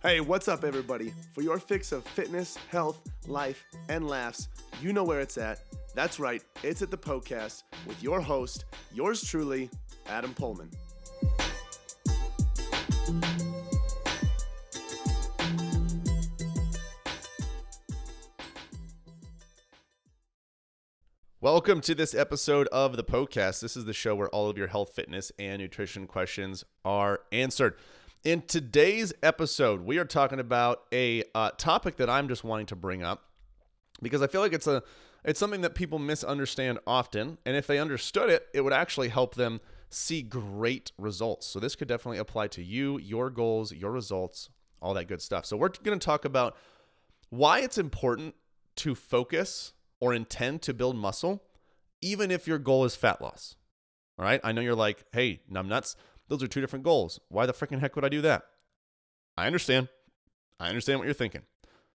Hey, what's up, everybody? For your fix of fitness, health, life, and laughs, you know where it's at. That's right, it's at the Poecast with your host, yours truly, Adam Poehlmann. Welcome to this episode of the Poecast. This is the show where all of your health, fitness, and nutrition questions are answered. In today's episode, we are talking about a uh, topic that I'm just wanting to bring up because I feel like it's a it's something that people misunderstand often, and if they understood it, it would actually help them see great results. So this could definitely apply to you, your goals, your results, all that good stuff. So we're going to talk about why it's important to focus or intend to build muscle, even if your goal is fat loss. All right. I know you're like, hey, numbnuts, those are two different goals. Why the freaking heck would I do that? I understand. I understand what you're thinking.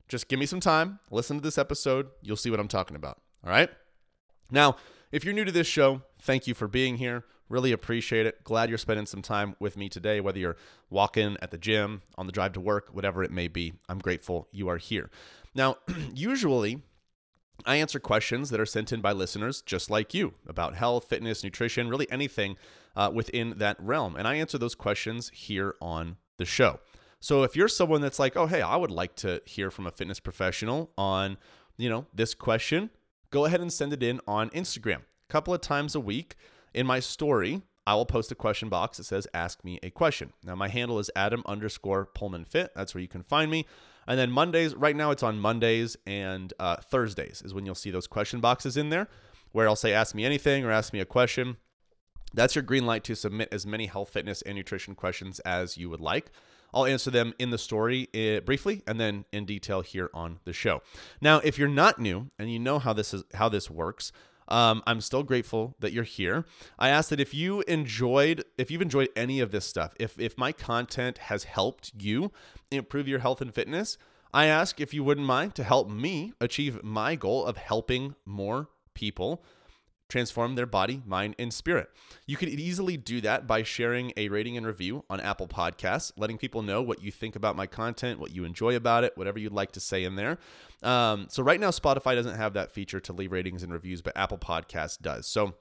Just give me some time, listen to this episode. You'll see what I'm talking about. All right. Now, if you're new to this show, thank you for being here. Really appreciate it. Glad you're spending some time with me today, whether you're walking at the gym, on the drive to work, whatever it may be. I'm grateful you are here. Now, usually, I answer questions that are sent in by listeners just like you about health, fitness, nutrition, really anything uh, within that realm. And I answer those questions here on the show. So if you're someone that's like, oh, hey, I would like to hear from a fitness professional on, you know, this question, go ahead and send it in on Instagram. A couple of times a week in my story, I will post a question box that says, ask me a question. Now, my handle is Adam underscore Poehlmann Fit. That's where you can find me. And then Mondays, right now it's on Mondays and uh, Thursdays is when you'll see those question boxes in there where I'll say, ask me anything or ask me a question. That's your green light to submit as many health, fitness, and nutrition questions as you would like. I'll answer them in the story uh, briefly and then in detail here on the show. Now, if you're not new and you know how this is how this works, um, I'm still grateful that you're here. I ask that if you enjoyed, if you've enjoyed any of this stuff, if if my content has helped you improve your health and fitness, I ask if you wouldn't mind to help me achieve my goal of helping more people transform their body, mind, and spirit. You could easily do that by sharing a rating and review on Apple Podcasts, letting people know what you think about my content, what you enjoy about it, whatever you'd like to say in there. Um, so, right now, Spotify doesn't have that feature to leave ratings and reviews, but Apple Podcasts does. So,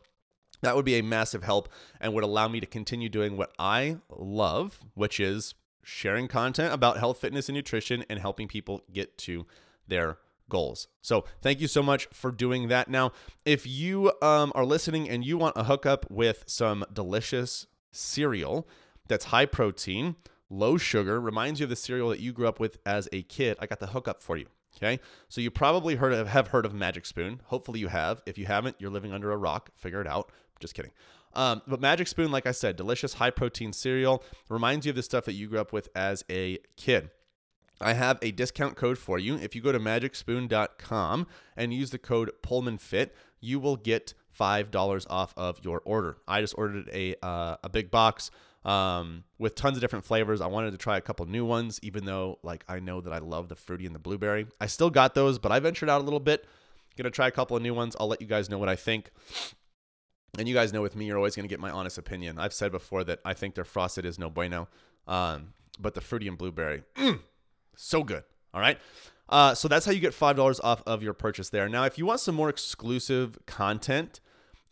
that would be a massive help and would allow me to continue doing what I love, which is sharing content about health, fitness, and nutrition and helping people get to their goals. So thank you so much for doing that. Now, if you um, are listening and you want a hookup with some delicious cereal that's high protein, low sugar, reminds you of the cereal that you grew up with as a kid, I got the hookup for you. Okay, so you probably heard of, have heard of Magic Spoon. Hopefully you have. If you haven't, you're living under a rock. Figure it out. Just kidding. Um, but Magic Spoon, like I said, delicious high protein cereal reminds you of the stuff that you grew up with as a kid. I have a discount code for you. If you go to magicspoon.com and use the code PoehlmannFit, you will get $5 off of your order. I just ordered a, uh, a big box um, with tons of different flavors. I wanted to try a couple new ones, even though like I know that I love the fruity and the blueberry. I still got those, but I ventured out a little bit. Gonna try a couple of new ones. I'll let you guys know what I think. And you guys know with me, you're always gonna get my honest opinion. I've said before that I think their frosted is no bueno, um, but the fruity and blueberry. Mm, so good. All right. Uh, so that's how you get $5 off of your purchase there. Now, if you want some more exclusive content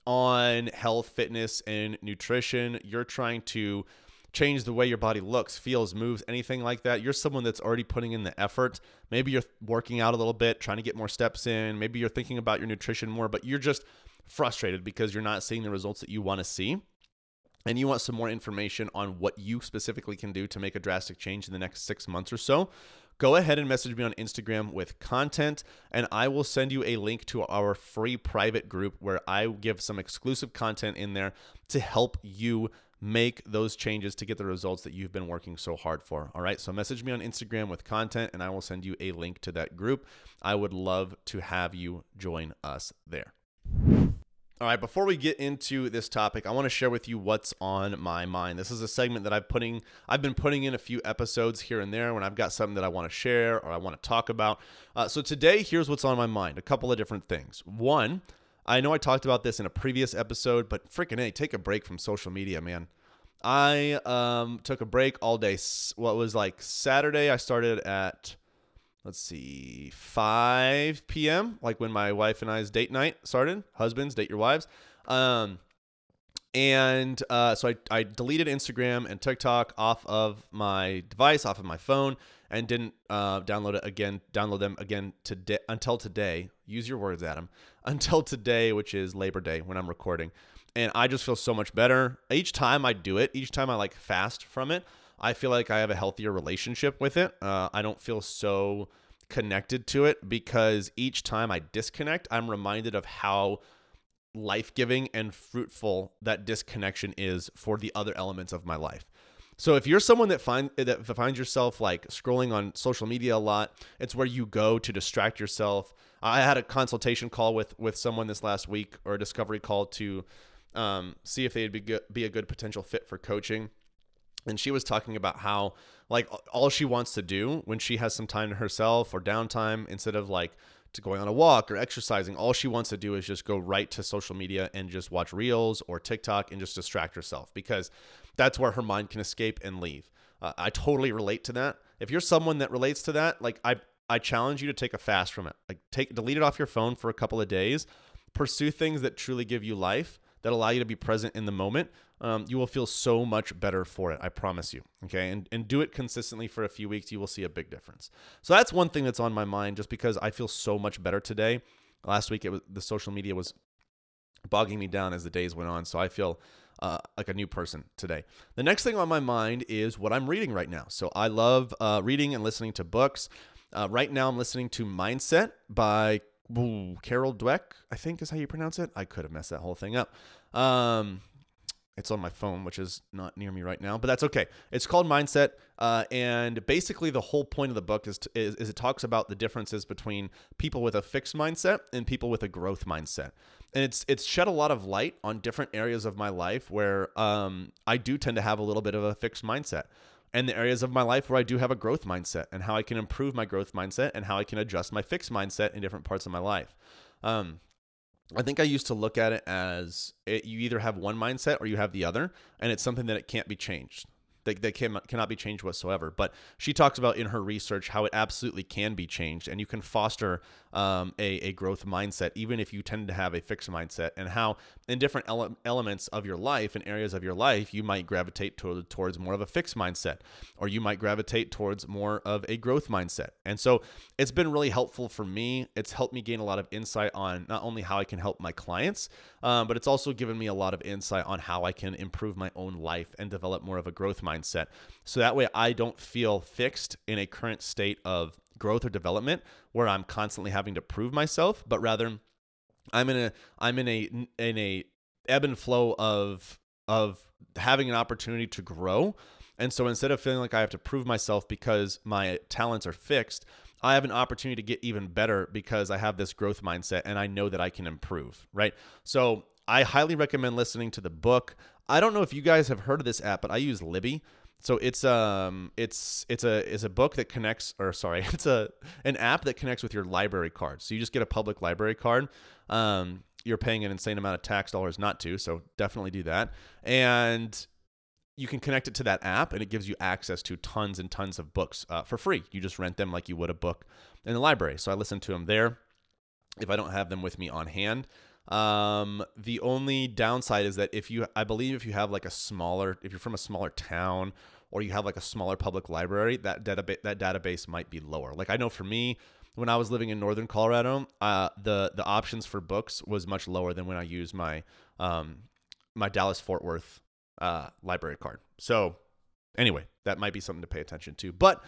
on health, fitness, and nutrition, you're trying to change the way your body looks, feels, moves, anything like that, you're someone that's already putting in the effort. Maybe you're working out a little bit, trying to get more steps in. Maybe you're thinking about your nutrition more, but you're just frustrated because you're not seeing the results that you want to see and you want some more information on what you specifically can do to make a drastic change in the next six months or so, go ahead and message me on Instagram with content, and I will send you a link to our free private group where I give some exclusive content in there to help you make those changes to get the results that you've been working so hard for. All right. So message me on Instagram with content and I will send you a link to that group. I would love to have you join us there. All right, before we get into this topic, I want to share with you what's on my mind. This is a segment that I've putting I've been putting in a few episodes here and there when I've got something that I want to share or I want to talk about. Uh, so today, here's what's on my mind: a couple of different things. One, I know I talked about this in a previous episode, but freaking hey, take a break from social media, man. I um, took a break all day. What was like Saturday? I started at let's see, 5 p.m. Like when my wife and I's date night started. Husbands, date your wives. Um, and uh, so I, I deleted Instagram and TikTok off of my device, off of my phone, and didn't uh, download it again. Download them again today until today. Use your words, Adam. Until today, which is Labor Day when I'm recording, and I just feel so much better each time I do it. Each time I like fast from it, I feel like I have a healthier relationship with it. Uh, I don't feel so connected to it because each time I disconnect, I'm reminded of how life giving and fruitful that disconnection is for the other elements of my life. So if you're someone that find that finds yourself like scrolling on social media a lot, it's where you go to distract yourself. I had a consultation call with with someone this last week or a discovery call to um, see if they'd be be a good potential fit for coaching. And she was talking about how like all she wants to do when she has some time to herself or downtime instead of like to going on a walk or exercising. All she wants to do is just go right to social media and just watch reels or TikTok and just distract herself because that's where her mind can escape and leave. Uh, I totally relate to that. If you're someone that relates to that, like I I challenge you to take a fast from it. Like take delete it off your phone for a couple of days. Pursue things that truly give you life that allow you to be present in the moment, um, you will feel so much better for it. I promise you. Okay. And, and do it consistently for a few weeks. You will see a big difference. So that's one thing that's on my mind just because I feel so much better today. Last week, it was the social media was bogging me down as the days went on. So I feel uh, like a new person today. The next thing on my mind is what I'm reading right now. So I love uh, reading and listening to books. Uh, right now, I'm listening to Mindset by Ooh, Carol Dweck, I think is how you pronounce it. I could have messed that whole thing up. Um, it's on my phone, which is not near me right now, but that's okay. It's called Mindset, uh, and basically the whole point of the book is, to, is, is it talks about the differences between people with a fixed mindset and people with a growth mindset, and it's it's shed a lot of light on different areas of my life where um, I do tend to have a little bit of a fixed mindset and the areas of my life where I do have a growth mindset and how I can improve my growth mindset and how I can adjust my fixed mindset in different parts of my life. Um, I think I used to look at it as it, you either have one mindset or you have the other, and it's something that it can't be changed that, that can, cannot be changed whatsoever. But she talks about in her research how it absolutely can be changed, and you can foster um, a, a growth mindset even if you tend to have a fixed mindset, and how in different ele- elements of your life and areas of your life, you might gravitate to, towards more of a fixed mindset, or you might gravitate towards more of a growth mindset. And so it's been really helpful for me. It's helped me gain a lot of insight on not only how I can help my clients, um, but it's also given me a lot of insight on how I can improve my own life and develop more of a growth mindset mindset. So that way I don't feel fixed in a current state of growth or development where I'm constantly having to prove myself, but rather I'm in a I'm in a in a ebb and flow of of having an opportunity to grow. And so instead of feeling like I have to prove myself because my talents are fixed, I have an opportunity to get even better because I have this growth mindset and I know that I can improve, right? So I highly recommend listening to the book. I don't know if you guys have heard of this app, but I use Libby. So it's um it's it's a it's a book that connects or sorry it's a an app that connects with your library card. So you just get a public library card. Um, you're paying an insane amount of tax dollars not to, so definitely do that. And you can connect it to that app, and it gives you access to tons and tons of books uh, for free. You just rent them like you would a book in the library. So I listen to them there if I don't have them with me on hand. Um, the only downside is that if you, I believe, if you have like a smaller, if you're from a smaller town or you have like a smaller public library, that database that database might be lower. Like I know for me, when I was living in northern Colorado, uh, the the options for books was much lower than when I used my um my Dallas Fort Worth uh, library card. So anyway, that might be something to pay attention to. But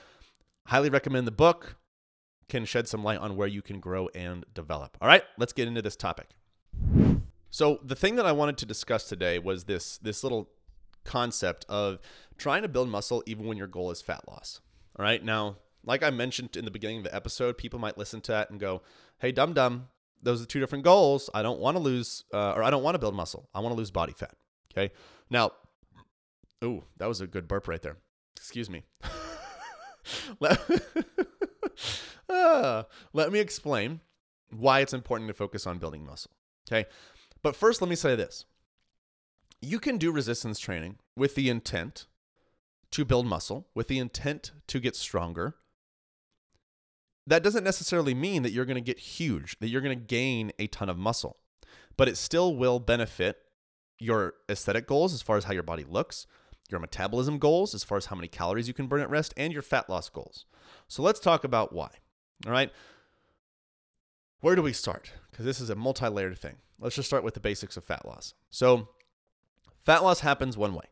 highly recommend the book. Can shed some light on where you can grow and develop. All right, let's get into this topic. So the thing that I wanted to discuss today was this this little concept of trying to build muscle even when your goal is fat loss. All right. Now, like I mentioned in the beginning of the episode, people might listen to that and go, "Hey, dum dum, those are two different goals. I don't want to lose, uh, or I don't want to build muscle. I want to lose body fat." Okay. Now, ooh, that was a good burp right there. Excuse me. uh, let me explain why it's important to focus on building muscle. Okay. But first, let me say this you can do resistance training with the intent to build muscle, with the intent to get stronger. That doesn't necessarily mean that you're going to get huge, that you're going to gain a ton of muscle, but it still will benefit your aesthetic goals as far as how your body looks, your metabolism goals as far as how many calories you can burn at rest, and your fat loss goals. So let's talk about why. All right. Where do we start? Because this is a multi layered thing. Let's just start with the basics of fat loss. So, fat loss happens one way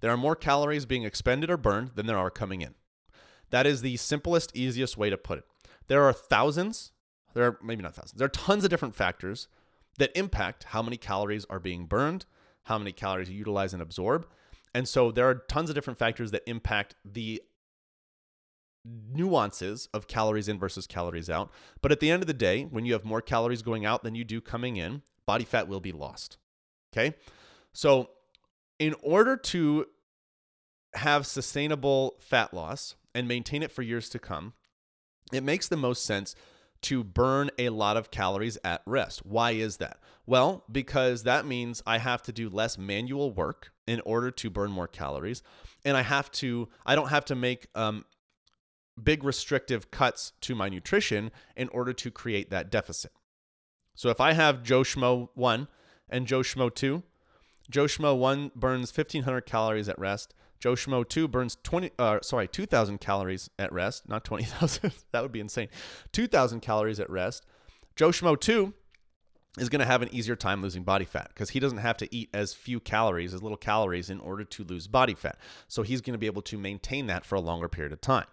there are more calories being expended or burned than there are coming in. That is the simplest, easiest way to put it. There are thousands, there are maybe not thousands, there are tons of different factors that impact how many calories are being burned, how many calories you utilize and absorb. And so there are tons of different factors that impact the nuances of calories in versus calories out. But at the end of the day, when you have more calories going out than you do coming in, body fat will be lost. Okay. So, in order to have sustainable fat loss and maintain it for years to come, it makes the most sense to burn a lot of calories at rest. Why is that? Well, because that means I have to do less manual work in order to burn more calories. And I have to, I don't have to make um, big restrictive cuts to my nutrition in order to create that deficit. So if I have Joe Schmo 1 and Joe Schmo 2, Joe Schmo 1 burns 1500 calories at rest. Joe Schmo 2 burns 20 uh, sorry, 2000 calories at rest, not 20,000. that would be insane. 2000 calories at rest. Joe Schmo 2 is going to have an easier time losing body fat because he doesn't have to eat as few calories, as little calories in order to lose body fat. So he's going to be able to maintain that for a longer period of time.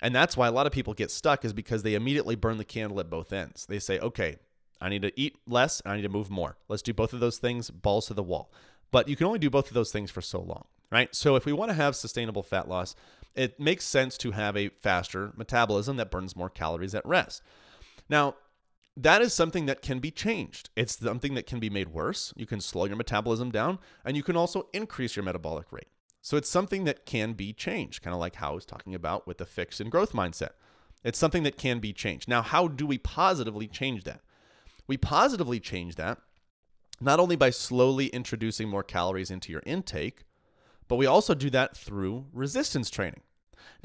And that's why a lot of people get stuck is because they immediately burn the candle at both ends. They say, okay, I need to eat less and I need to move more. Let's do both of those things, balls to the wall. But you can only do both of those things for so long, right? So if we want to have sustainable fat loss, it makes sense to have a faster metabolism that burns more calories at rest. Now, that is something that can be changed. It's something that can be made worse. You can slow your metabolism down and you can also increase your metabolic rate. So it's something that can be changed, kind of like how I was talking about with the fixed and growth mindset. It's something that can be changed. Now, how do we positively change that? We positively change that not only by slowly introducing more calories into your intake, but we also do that through resistance training.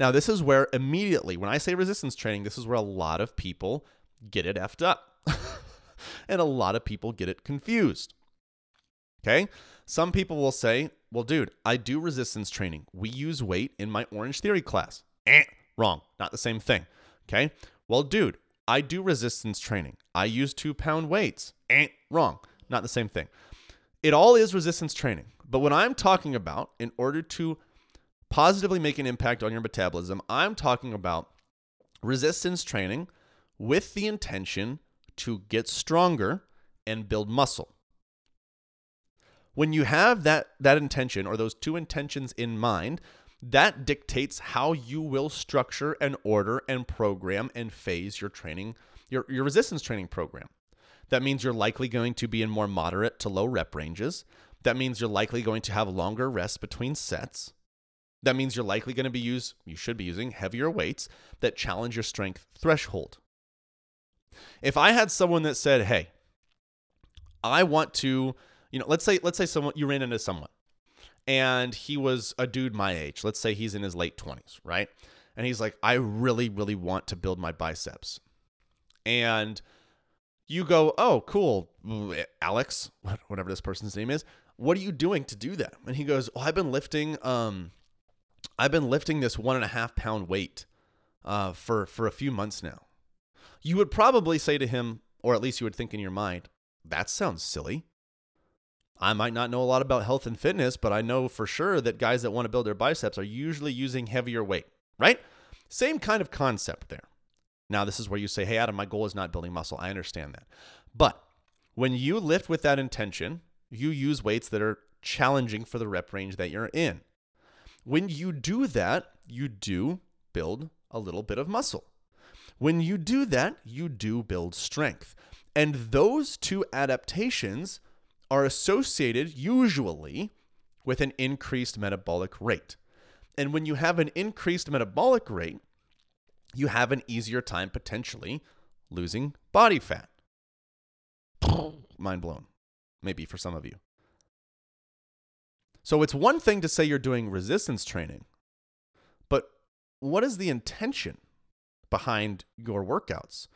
Now, this is where immediately, when I say resistance training, this is where a lot of people get it effed up. and a lot of people get it confused. Okay? Some people will say, well, dude, I do resistance training. We use weight in my Orange Theory class. Eh, wrong. Not the same thing. Okay. Well, dude, I do resistance training. I use two pound weights. Eh, wrong. Not the same thing. It all is resistance training. But what I'm talking about, in order to positively make an impact on your metabolism, I'm talking about resistance training with the intention to get stronger and build muscle when you have that that intention or those two intentions in mind that dictates how you will structure and order and program and phase your training your, your resistance training program. That means you're likely going to be in more moderate to low rep ranges. That means you're likely going to have longer rests between sets. That means you're likely going to be use you should be using heavier weights that challenge your strength threshold. If i had someone that said hey i want to you know, let's say let's say someone you ran into someone and he was a dude my age. Let's say he's in his late 20s, right? And he's like, "I really really want to build my biceps." And you go, "Oh, cool, Alex, whatever this person's name is. What are you doing to do that?" And he goes, "Oh, I've been lifting um I've been lifting this one and a half pound weight uh, for for a few months now." You would probably say to him, or at least you would think in your mind, "That sounds silly." I might not know a lot about health and fitness, but I know for sure that guys that want to build their biceps are usually using heavier weight, right? Same kind of concept there. Now, this is where you say, hey, Adam, my goal is not building muscle. I understand that. But when you lift with that intention, you use weights that are challenging for the rep range that you're in. When you do that, you do build a little bit of muscle. When you do that, you do build strength. And those two adaptations are associated usually with an increased metabolic rate. And when you have an increased metabolic rate, you have an easier time potentially losing body fat. Mind blown, maybe for some of you. So it's one thing to say you're doing resistance training, but what is the intention behind your workouts?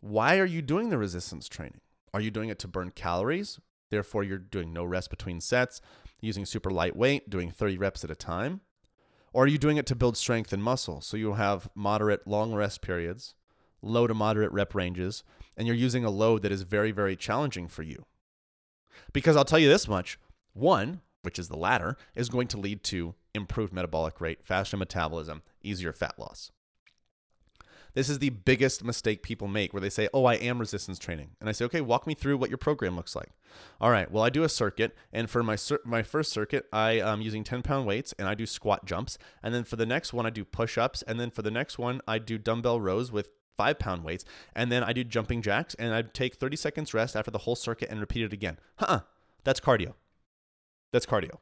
Why are you doing the resistance training? Are you doing it to burn calories? Therefore, you're doing no rest between sets, using super lightweight, doing 30 reps at a time? Or are you doing it to build strength and muscle? So you'll have moderate, long rest periods, low to moderate rep ranges, and you're using a load that is very, very challenging for you. Because I'll tell you this much one, which is the latter, is going to lead to improved metabolic rate, faster metabolism, easier fat loss. This is the biggest mistake people make where they say, Oh, I am resistance training. And I say, Okay, walk me through what your program looks like. All right, well, I do a circuit. And for my, my first circuit, I am using 10 pound weights and I do squat jumps. And then for the next one, I do push ups. And then for the next one, I do dumbbell rows with five pound weights. And then I do jumping jacks and I take 30 seconds rest after the whole circuit and repeat it again. Huh, that's cardio. That's cardio.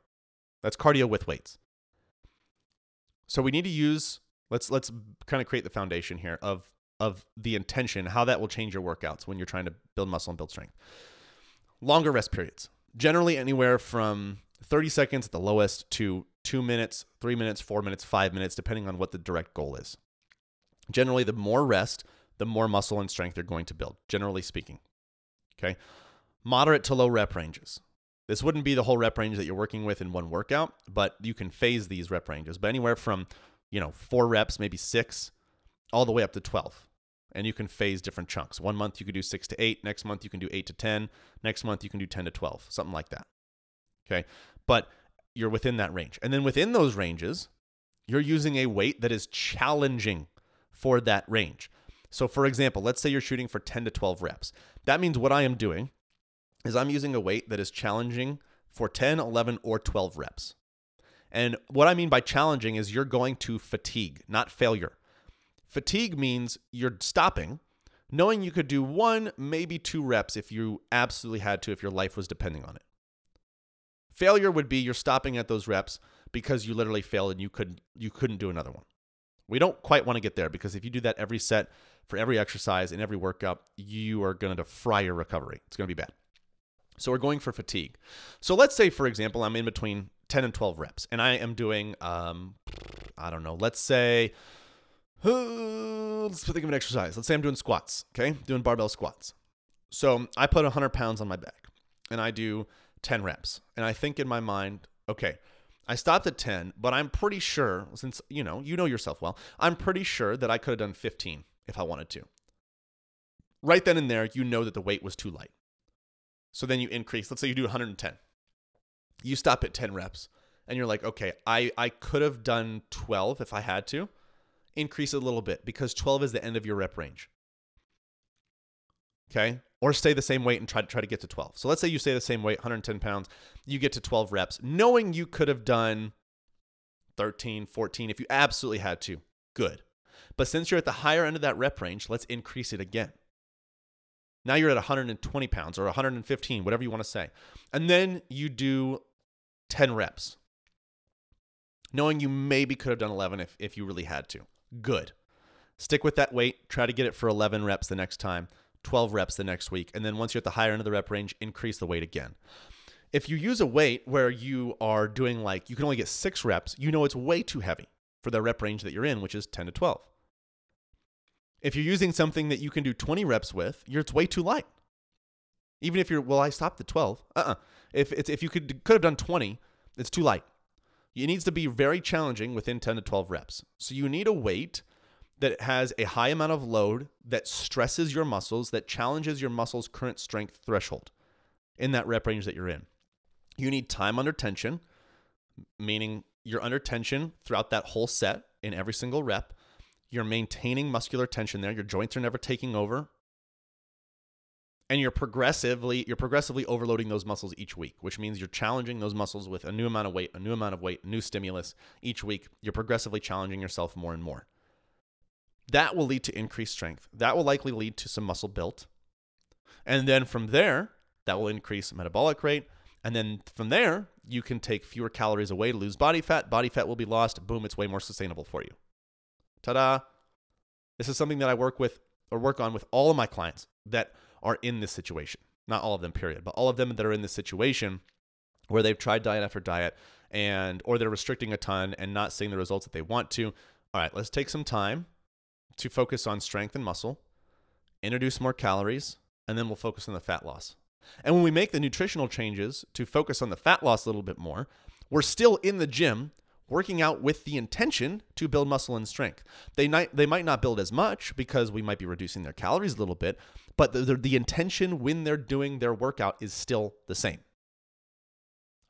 That's cardio with weights. So we need to use let's let's kind of create the foundation here of of the intention, how that will change your workouts when you're trying to build muscle and build strength. Longer rest periods, generally anywhere from 30 seconds at the lowest to two minutes, three minutes, four minutes, five minutes, depending on what the direct goal is. Generally, the more rest, the more muscle and strength you're going to build, generally speaking. Okay. Moderate to low rep ranges. This wouldn't be the whole rep range that you're working with in one workout, but you can phase these rep ranges. But anywhere from you know, four reps, maybe six, all the way up to 12. And you can phase different chunks. One month you could do six to eight. Next month you can do eight to 10. Next month you can do 10 to 12, something like that. Okay. But you're within that range. And then within those ranges, you're using a weight that is challenging for that range. So, for example, let's say you're shooting for 10 to 12 reps. That means what I am doing is I'm using a weight that is challenging for 10, 11, or 12 reps. And what I mean by challenging is you're going to fatigue, not failure. Fatigue means you're stopping, knowing you could do one, maybe two reps if you absolutely had to, if your life was depending on it. Failure would be you're stopping at those reps because you literally failed and you couldn't you couldn't do another one. We don't quite want to get there because if you do that every set for every exercise and every workout, you are going to fry your recovery. It's going to be bad. So we're going for fatigue. So let's say, for example, I'm in between 10 and 12 reps, and I am doing, um, I don't know, let's say, uh, let's think of an exercise. Let's say I'm doing squats, okay? Doing barbell squats. So I put 100 pounds on my back, and I do 10 reps. And I think in my mind, okay, I stopped at 10, but I'm pretty sure, since, you know, you know yourself well, I'm pretty sure that I could have done 15 if I wanted to. Right then and there, you know that the weight was too light. So then you increase, let's say you do 110 you stop at 10 reps and you're like, okay, I, I could have done 12 if I had to. Increase it a little bit because 12 is the end of your rep range. Okay. Or stay the same weight and try to try to get to 12. So let's say you stay the same weight, 110 pounds, you get to 12 reps, knowing you could have done 13, 14 if you absolutely had to. Good. But since you're at the higher end of that rep range, let's increase it again. Now you're at 120 pounds or 115, whatever you want to say. And then you do 10 reps, knowing you maybe could have done 11 if, if you really had to. Good. Stick with that weight. Try to get it for 11 reps the next time, 12 reps the next week. And then once you're at the higher end of the rep range, increase the weight again. If you use a weight where you are doing like, you can only get six reps, you know it's way too heavy for the rep range that you're in, which is 10 to 12. If you're using something that you can do 20 reps with, it's way too light. Even if you're, well, I stopped at 12. Uh-uh. If it's if you could could have done 20, it's too light. It needs to be very challenging within 10 to 12 reps. So you need a weight that has a high amount of load that stresses your muscles, that challenges your muscles' current strength threshold in that rep range that you're in. You need time under tension, meaning you're under tension throughout that whole set in every single rep. You're maintaining muscular tension there. Your joints are never taking over and you're progressively you're progressively overloading those muscles each week which means you're challenging those muscles with a new amount of weight a new amount of weight new stimulus each week. You're progressively challenging yourself more and more. That will lead to increased strength. That will likely lead to some muscle built. And then from there that will increase metabolic rate. And then from there you can take fewer calories away to lose body fat. Body fat will be lost. Boom it's way more sustainable for you. Ta-da. This is something that i work with or work on with all of my clients that are in this situation. Not all of them, period, but all of them that are in this situation where they've tried diet after diet and or they're restricting a ton and not seeing the results that they want to. All right, let's take some time to focus on strength and muscle, introduce more calories, and then we'll focus on the fat loss. And when we make the nutritional changes to focus on the fat loss a little bit more, we're still in the gym working out with the intention to build muscle and strength. They might they might not build as much because we might be reducing their calories a little bit, but the, the, the intention when they're doing their workout is still the same.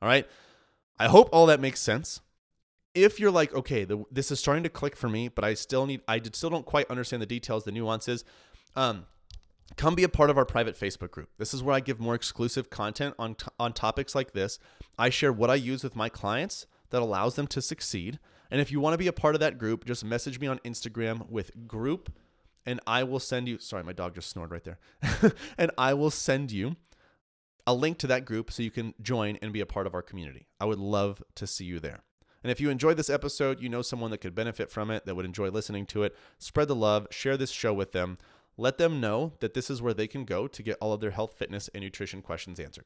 All right? I hope all that makes sense. If you're like, okay, the, this is starting to click for me, but I still need, I still don't quite understand the details, the nuances. Um, come be a part of our private Facebook group. This is where I give more exclusive content on on topics like this. I share what I use with my clients that allows them to succeed. And if you want to be a part of that group, just message me on Instagram with group and I will send you sorry, my dog just snored right there. and I will send you a link to that group so you can join and be a part of our community. I would love to see you there. And if you enjoyed this episode, you know someone that could benefit from it, that would enjoy listening to it, spread the love, share this show with them. Let them know that this is where they can go to get all of their health, fitness, and nutrition questions answered.